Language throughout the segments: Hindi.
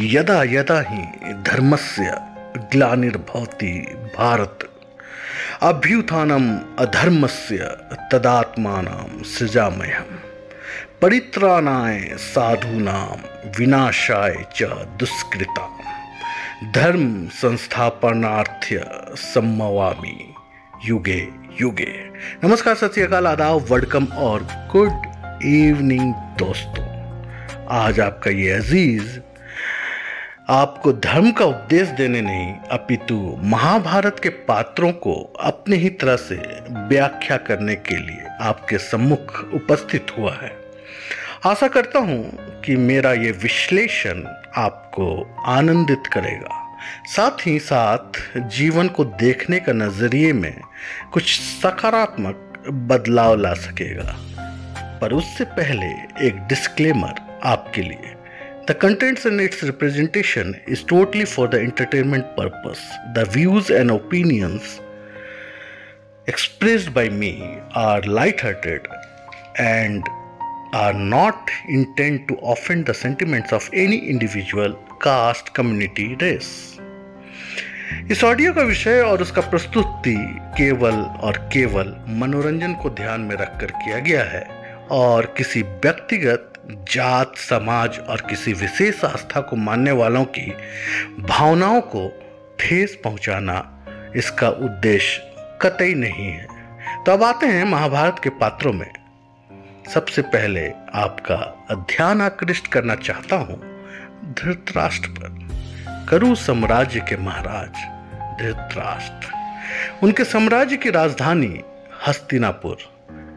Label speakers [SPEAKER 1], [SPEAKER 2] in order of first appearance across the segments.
[SPEAKER 1] यदा यदा हि धर्मस्य ग्लानिर्भवति भारत। अभ्युत्थानम् अधर्मस्य तदात्मानं सृजामयम् परित्राणाय साधूनां विनाशाय च दुष्कृता धर्म संस्थापनार्थ्य सम्मवामी युगे युगे। नमस्कार, सत श्रीकाल आदाब वेलकम और गुड इवनिंग दोस्तों। आज आपका ये अज़ीज़ आपको धर्म का उपदेश देने नहीं, अपितु महाभारत के पात्रों को अपने ही तरह से व्याख्या करने के लिए आपके सम्मुख उपस्थित हुआ है। आशा करता हूँ कि मेरा ये विश्लेषण आपको आनंदित करेगा। साथ ही साथ जीवन को देखने का नज़रिए में कुछ सकारात्मक बदलाव ला सकेगा। पर उससे पहले एक डिस्क्लेमर आपके लिए। The contents and its representation is totally for the entertainment purpose. The views and opinions expressed by me are light-hearted and are not intended to offend the sentiments of any individual, caste, community, race. इस ऑडियो का विषय और उसका प्रस्तुति केवल और केवल मनोरंजन को ध्यान में रखकर किया गया है और किसी व्यक्तिगत जात, समाज और किसी विशेष आस्था को मानने वालों की भावनाओं को ठेस पहुंचाना इसका उद्देश्य कतई नहीं है। तो अब आते हैं महाभारत के पात्रों में। सबसे पहले आपका ध्यान आकृष्ट करना चाहता हूँ धृतराष्ट्र पर। करु साम्राज्य के महाराज धृतराष्ट्र। उनके साम्राज्य की राजधानी हस्तिनापुर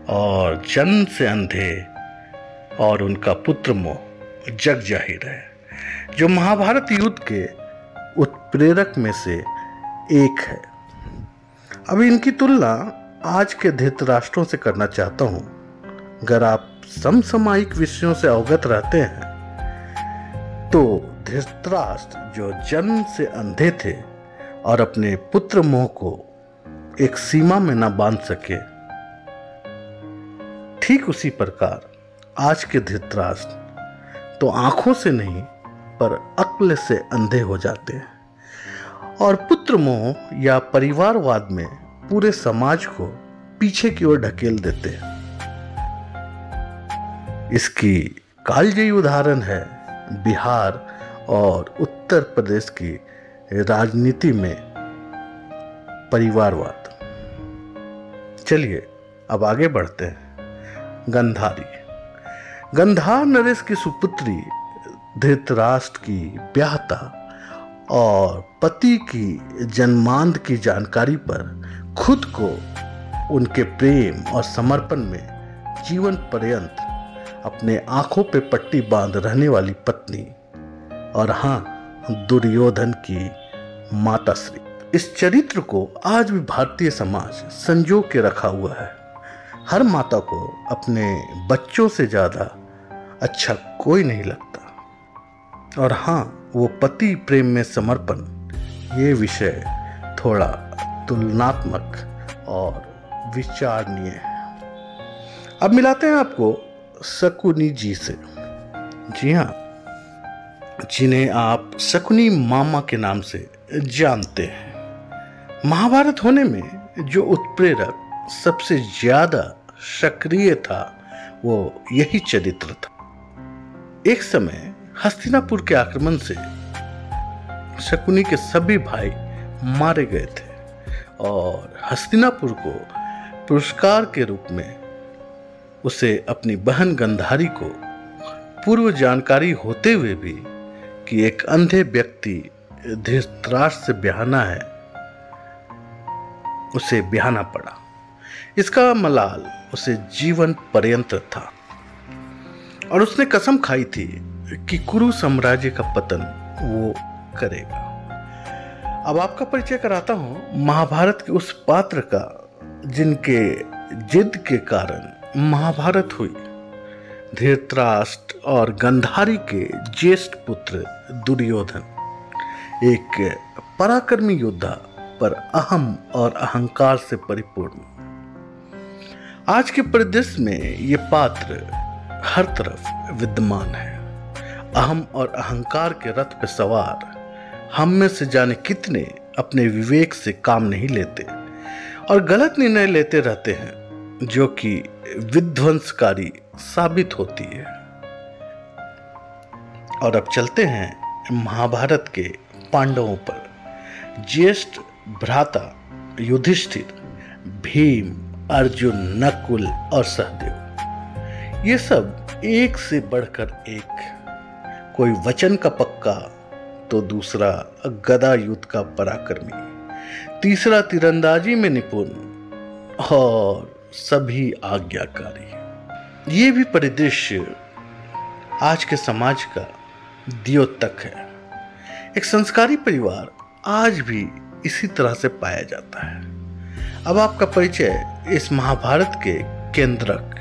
[SPEAKER 1] और जन्म से अंधे और उनका पुत्र मोह जग ज़ाहिर है। जो महाभारत युद्ध के उत्प्रेरक में से एक है। अभी इनकी तुलना आज के धृतराष्ट्रों से करना चाहता हूँ। अगर आप समसामयिक विषयों से अवगत रहते हैं तो धृतराष्ट्र जो जन्म से अंधे थे और अपने पुत्र मोह को एक सीमा में न बाँध सके, ठीक उसी प्रकार आज के धृतराष्ट्र तो आँखों से नहीं, पर अक्ल से अंधे हो जाते हैं। और पुत्र मोह या परिवारवाद में पूरे समाज को पीछे की ओर ढकेल देते हैं। इसकी कालजयी उदाहरण है बिहार और उत्तर प्रदेश की राजनीति में परिवारवाद। चलिए, अब आगे बढ़ते हैं। गंधारी। गंधार नरेश की सुपुत्री धृतराष्ट्र की ब्याहता और पति की जन्मांध की जानकारी पर खुद को उनके प्रेम और समर्पण में जीवन पर्यंत अपने आँखों पे पट्टी बाँध रहने वाली पत्नी और हाँ दुर्योधन की माता श्री। इस चरित्र को आज भी भारतीय समाज संजो के रखा हुआ है। हर माता को अपने बच्चों से ज़्यादा अच्छा कोई नहीं लगता। और हाँ वो पति प्रेम में समर्पण, ये विषय थोड़ा तुलनात्मक और विचारणीय है। अब मिलाते हैं आपको शकुनी जी से। जी हाँ जिन्हें आप शकुनी मामा के नाम से जानते हैं। महाभारत होने में जो उत्प्रेरक सबसे ज़्यादा सक्रिय था, वो यही चरित्र था। एक समय हस्तिनापुर के आक्रमण से शकुनी के सभी भाई मारे गए थे और हस्तिनापुर को पुरस्कार के रूप में उसे अपनी बहन गंधारी को पूर्व जानकारी होते हुए भी कि एक अंधे व्यक्ति धृतराष्ट्र से बिहाना है, उसे बिहाना पड़ा। इसका मलाल उसे जीवन पर्यंत था। और उसने कसम खाई थी कि कुरु साम्राज्य का पतन वो करेगा। अब आपका परिचय कराता हूँ महाभारत के उस पात्र का, जिनके जिद के कारण महाभारत हुई। धृतराष्ट्र और गंधारी के ज्येष्ठ पुत्र दुर्योधन, एक पराक्रमी योद्धा पर अहम और अहंकार से परिपूर्ण। आज के परिदृश्य में ये पात्र हर तरफ़ विद्यमान है। अहम और अहंकार के रथ पे सवार, हम में से जाने कितने अपने विवेक से काम नहीं लेते और गलत निर्णय लेते रहते हैं, जो कि विध्वंसकारी साबित होती है। और अब चलते हैं महाभारत के पांडवों पर। ज्येष्ठ भ्राता युधिष्ठिर, भीम, अर्जुन, नकुल और सहदेव। ये सब एक से बढ़कर एक। कोई वचन का पक्का तो दूसरा गदा युद्ध का पराक्रमी। तीसरा तीरंदाजी में निपुण और सभी आज्ञाकारी। ये भी परिदृश्य आज के समाज का द्योतक है। एक संस्कारी परिवार आज भी इसी तरह से पाया जाता है। अब आपका परिचय इस महाभारत के केंद्रक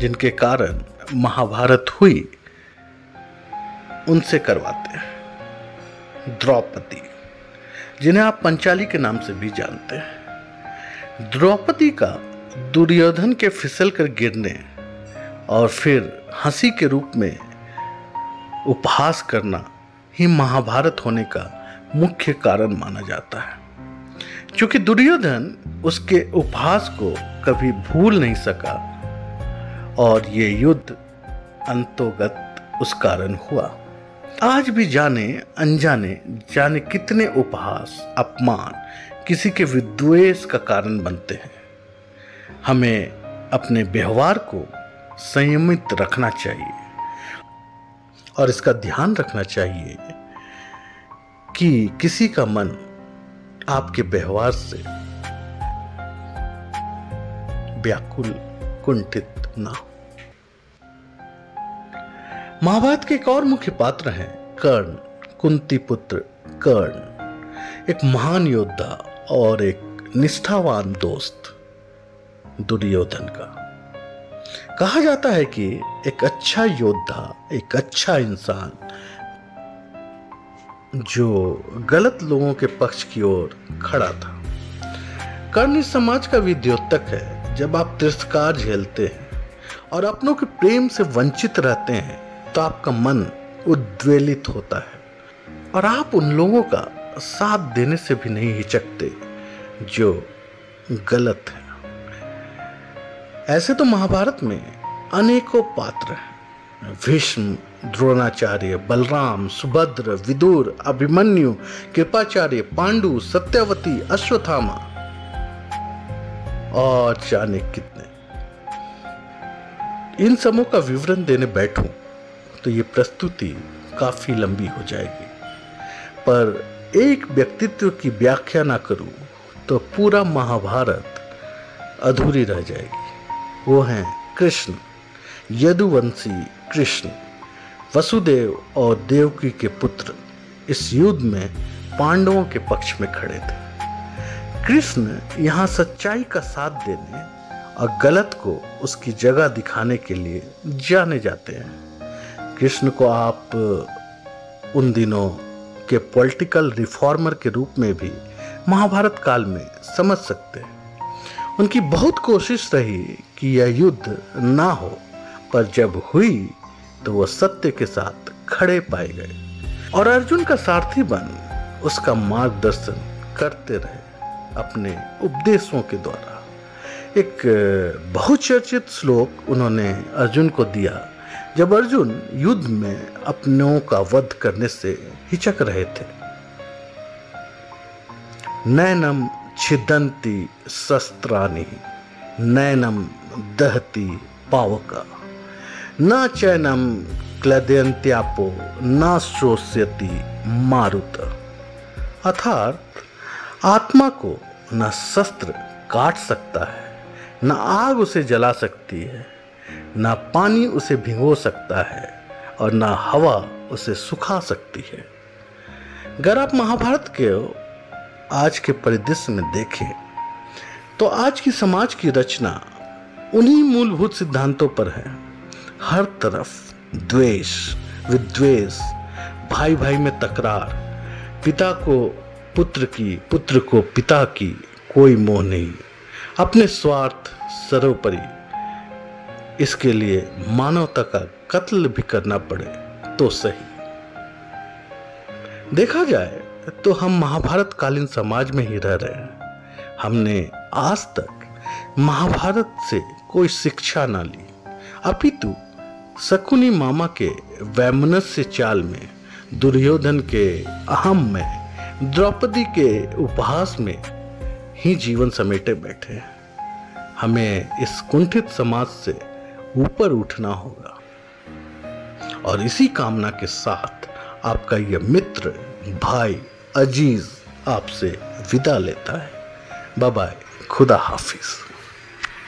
[SPEAKER 1] जिनके कारण महाभारत हुई, उनसे करवाते हैं। द्रौपदी, जिन्हें आप पंचाली के नाम से भी जानते हैं, द्रौपदी का दुर्योधन के फिसल कर गिरने और फिर हँसी के रूप में उपहास करना ही महाभारत होने का मुख्य कारण माना जाता है। क्योंकि दुर्योधन उसके उपहास को कभी भूल नहीं सका और ये युद्ध अंतोगत उस कारण हुआ। आज भी जाने, अनजाने, जाने कितने उपहास, अपमान, किसी के विद्वेष का कारण बनते हैं। हमें अपने व्यवहार को संयमित रखना चाहिए और इसका ध्यान रखना चाहिए कि किसी का मन आपके व्यवहार से व्याकुल, कुंठित ना हो। महाभारत के एक और मुख्य पात्र हैं कर्ण कुंती पुत्र कर्ण। एक महान योद्धा और एक निष्ठावान दोस्त दुर्योधन का। कहा जाता है कि एक अच्छा योद्धा, एक अच्छा इंसान, जो गलत लोगों के पक्ष की ओर खड़ा था। कर्ण इस समाज का विद्योतक है। जब आप तिरस्कार झेलते हैं और अपनों के प्रेम से वंचित रहते हैं तो आपका मन उद्वेलित होता है और आप उन लोगों का साथ देने से भी नहीं हिचकते जो गलत है। ऐसे तो महाभारत में अनेकों पात्र हैं। भीष्म, द्रोणाचार्य, बलराम, सुभद्र, विदुर, अभिमन्यु, कृपाचार्य, पांडु, सत्यवती अश्वथामा और जाने कितने। इन समूह का विवरण देने बैठूं। तो ये प्रस्तुति काफ़ी लंबी हो जाएगी। पर एक व्यक्तित्व की व्याख्या ना करूँ तो पूरा महाभारत अधूरी रह जाएगी। वो हैं कृष्ण, यदुवंशी कृष्ण, वसुदेव और देवकी के पुत्र। इस युद्ध में पांडवों के पक्ष में खड़े थे। कृष्ण यहाँ सच्चाई का साथ देने और गलत को उसकी जगह दिखाने के लिए जाने जाते हैं। कृष्ण को आप, उन दिनों के पॉलिटिकल रिफॉर्मर के रूप में भी महाभारत काल में समझ सकते हैं। उनकी बहुत कोशिश रही कि यह युद्ध ना हो, पर जब हुई तो वह सत्य के साथ खड़े पाए गए। और अर्जुन का सारथी बन, उसका मार्गदर्शन करते रहे अपने उपदेशों के द्वारा। एक बहुचर्चित श्लोक उन्होंने अर्जुन को दिया। जब अर्जुन युद्ध में अपनों का वध करने से हिचक रहे थे, नैनम छिदंती शस्त्रानी नैनम दहती पावका। न चैनम क्लदयंत्यापो न शोष्यति मारुत। अर्थात, आत्मा को न शस्त्र काट सकता है, न आग उसे जला सकती है। ना पानी उसे भिगो सकता है और ना हवा उसे सुखा सकती है। अगर आप महाभारत के आज के परिदृश्य में देखें तो आज की समाज की रचना उन्हीं मूलभूत सिद्धांतों पर है। हर तरफ़ द्वेष, विद्वेष भाई भाई में तकरार, पिता को पुत्र की, पुत्र को पिता की कोई मोह नहीं। अपने स्वार्थ सर्वोपरि इसके लिए मानवता का कत्ल भी करना पड़े तो सही। देखा जाए तो हम महाभारत कालीन समाज में ही रह रहे हैं। हमने आज तक महाभारत से कोई शिक्षा ना ली। अपितु शकुनी मामा के वैमनस्य चाल में, दुर्योधन के अहम में, द्रौपदी के उपहास में ही जीवन समेटे बैठे हैं। हमें इस कुंठित समाज से ऊपर उठना होगा। और इसी कामना के साथ आपका यह मित्र, भाई अज़ीज़ आपसे विदा लेता है। बाय खुदा हाफिज़।